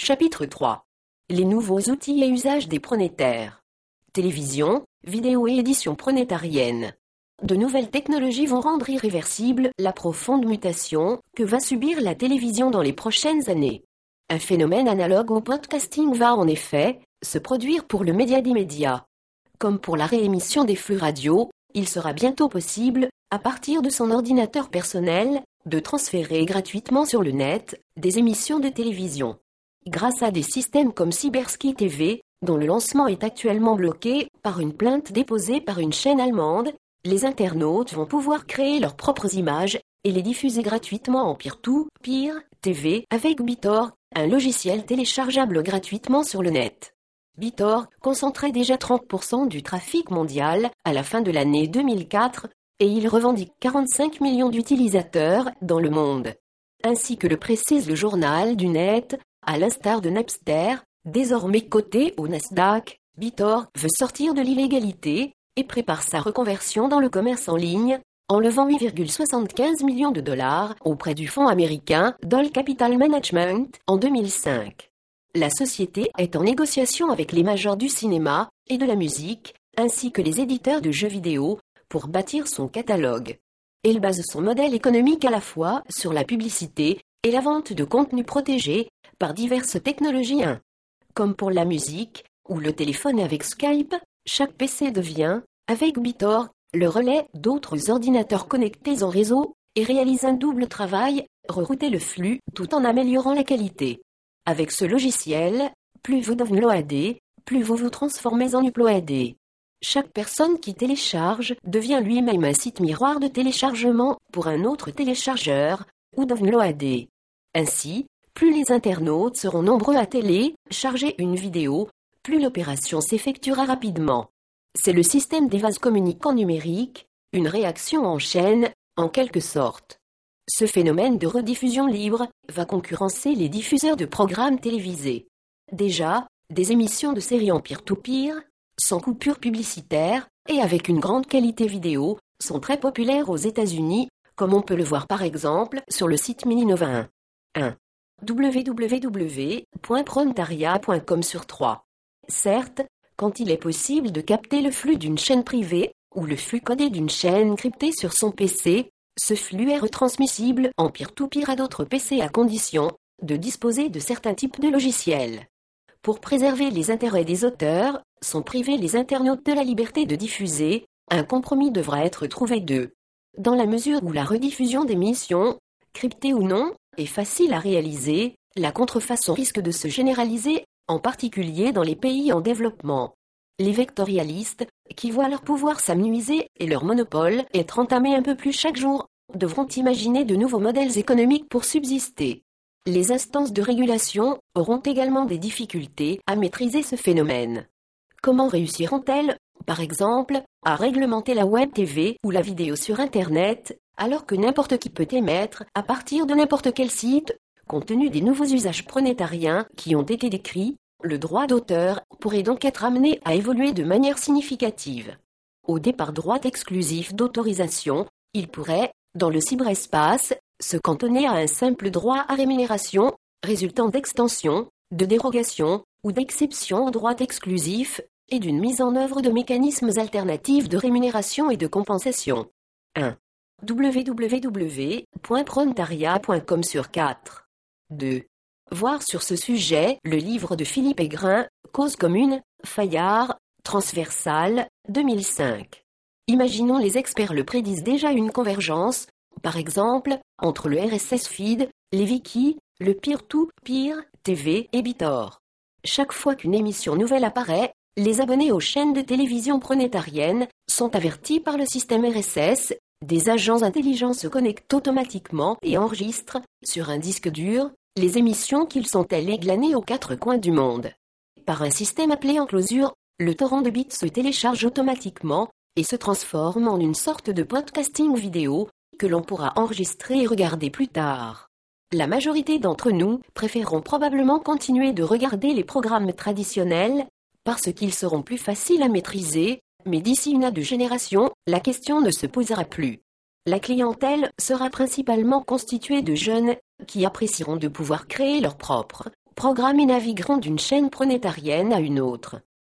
Chapitre 3. Les nouveaux outils et usages des pronétaires. Télévision, vidéo et édition pronétarienne. De nouvelles technologies vont rendre irréversible la profonde mutation que va subir la télévision dans les prochaines années. Un phénomène analogue au podcasting va en effet se produire pour le média d'immédiat. Comme pour la réémission des flux radio, il sera bientôt possible, à partir de son ordinateur personnel, de transférer gratuitement sur le net des émissions de télévision. Grâce à des systèmes comme Cyberski TV, dont le lancement est actuellement bloqué par une plainte déposée par une chaîne allemande, les internautes vont pouvoir créer leurs propres images et les diffuser gratuitement en peer-to-peer TV avec BitTorrent, un logiciel téléchargeable gratuitement sur le net. BitTorrent concentrait déjà 30% du trafic mondial à la fin de l'année 2004 et il revendique 45 millions d'utilisateurs dans le monde. Ainsi que le précise le journal du net, à l'instar de Napster, désormais coté au Nasdaq, BitTorrent veut sortir de l'illégalité et prépare sa reconversion dans le commerce en ligne, en levant 8,75 millions de dollars auprès du fonds américain Doll Capital Management en 2005. La société est en négociation avec les majors du cinéma et de la musique, ainsi que les éditeurs de jeux vidéo, pour bâtir son catalogue. Elle base son modèle économique à la fois sur la publicité et la vente de contenus protégés par diverses technologies 1. Comme pour la musique ou le téléphone avec Skype, chaque PC devient, avec BitTorrent, le relais d'autres ordinateurs connectés en réseau et réalise un double travail, rerouter le flux tout en améliorant la qualité. Avec ce logiciel, plus vous downloadez, plus vous vous transformez en uploadez. Chaque personne qui télécharge devient lui-même un site miroir de téléchargement pour un autre téléchargeur, ou downloader. Ainsi, plus les internautes seront nombreux à télécharger une vidéo, plus l'opération s'effectuera rapidement. C'est le système des vases communicants numériques, une réaction en chaîne, en quelque sorte. Ce phénomène de rediffusion libre va concurrencer les diffuseurs de programmes télévisés. Déjà, des émissions de séries en peer-to-peer, sans coupure publicitaire, et avec une grande qualité vidéo, sont très populaires aux États-Unis, comme on peut le voir par exemple sur le site Mininova 1. 1. www.prontaria.com sur 3. Certes, quand il est possible de capter le flux d'une chaîne privée, ou le flux codé d'une chaîne cryptée sur son PC, ce flux est retransmissible en peer-to-peer à d'autres PC à condition de disposer de certains types de logiciels. Pour préserver les intérêts des auteurs, sont privés les internautes de la liberté de diffuser, un compromis devra être trouvé d'eux. Dans la mesure où la rediffusion d'émissions, cryptées ou non, est facile à réaliser, la contrefaçon risque de se généraliser, en particulier dans les pays en développement. Les vectorialistes, qui voient leur pouvoir s'amenuiser et leur monopole être entamé un peu plus chaque jour, devront imaginer de nouveaux modèles économiques pour subsister. Les instances de régulation auront également des difficultés à maîtriser ce phénomène. Comment réussiront-elles, par exemple, à réglementer la web TV ou la vidéo sur Internet, alors que n'importe qui peut émettre à partir de n'importe quel site, compte tenu des nouveaux usages pronétariens qui ont été décrits, le droit d'auteur pourrait donc être amené à évoluer de manière significative. Au départ droit exclusif d'autorisation, il pourrait, dans le cyberespace, se cantonner à un simple droit à rémunération, résultant d'extension, de dérogation ou d'exception au droit exclusif, et d'une mise en œuvre de mécanismes alternatifs de rémunération et de compensation. 1. www.prontaria.com sur 4. 2. Voir sur ce sujet le livre de Philippe Aigrin, Cause commune, Fayard, Transversal, 2005. Imaginons les experts le prédisent déjà une convergence, par exemple, entre le RSS feed, les wikis, le peer-to-peer, TV et BitTorrent. Chaque fois qu'une émission nouvelle apparaît, les abonnés aux chaînes de télévision pronétariennes sont avertis par le système RSS, des agents intelligents se connectent automatiquement et enregistrent, sur un disque dur, les émissions qu'ils sont allés glaner aux quatre coins du monde. Par un système appelé enclosure, le torrent de bits se télécharge automatiquement et se transforme en une sorte de podcasting vidéo que l'on pourra enregistrer et regarder plus tard. La majorité d'entre nous préféreront probablement continuer de regarder les programmes traditionnels parce qu'ils seront plus faciles à maîtriser, mais d'ici une à deux générations, la question ne se posera plus. La clientèle sera principalement constituée de jeunes qui apprécieront de pouvoir créer leur propre programmes et navigueront d'une chaîne pronétarienne à une autre.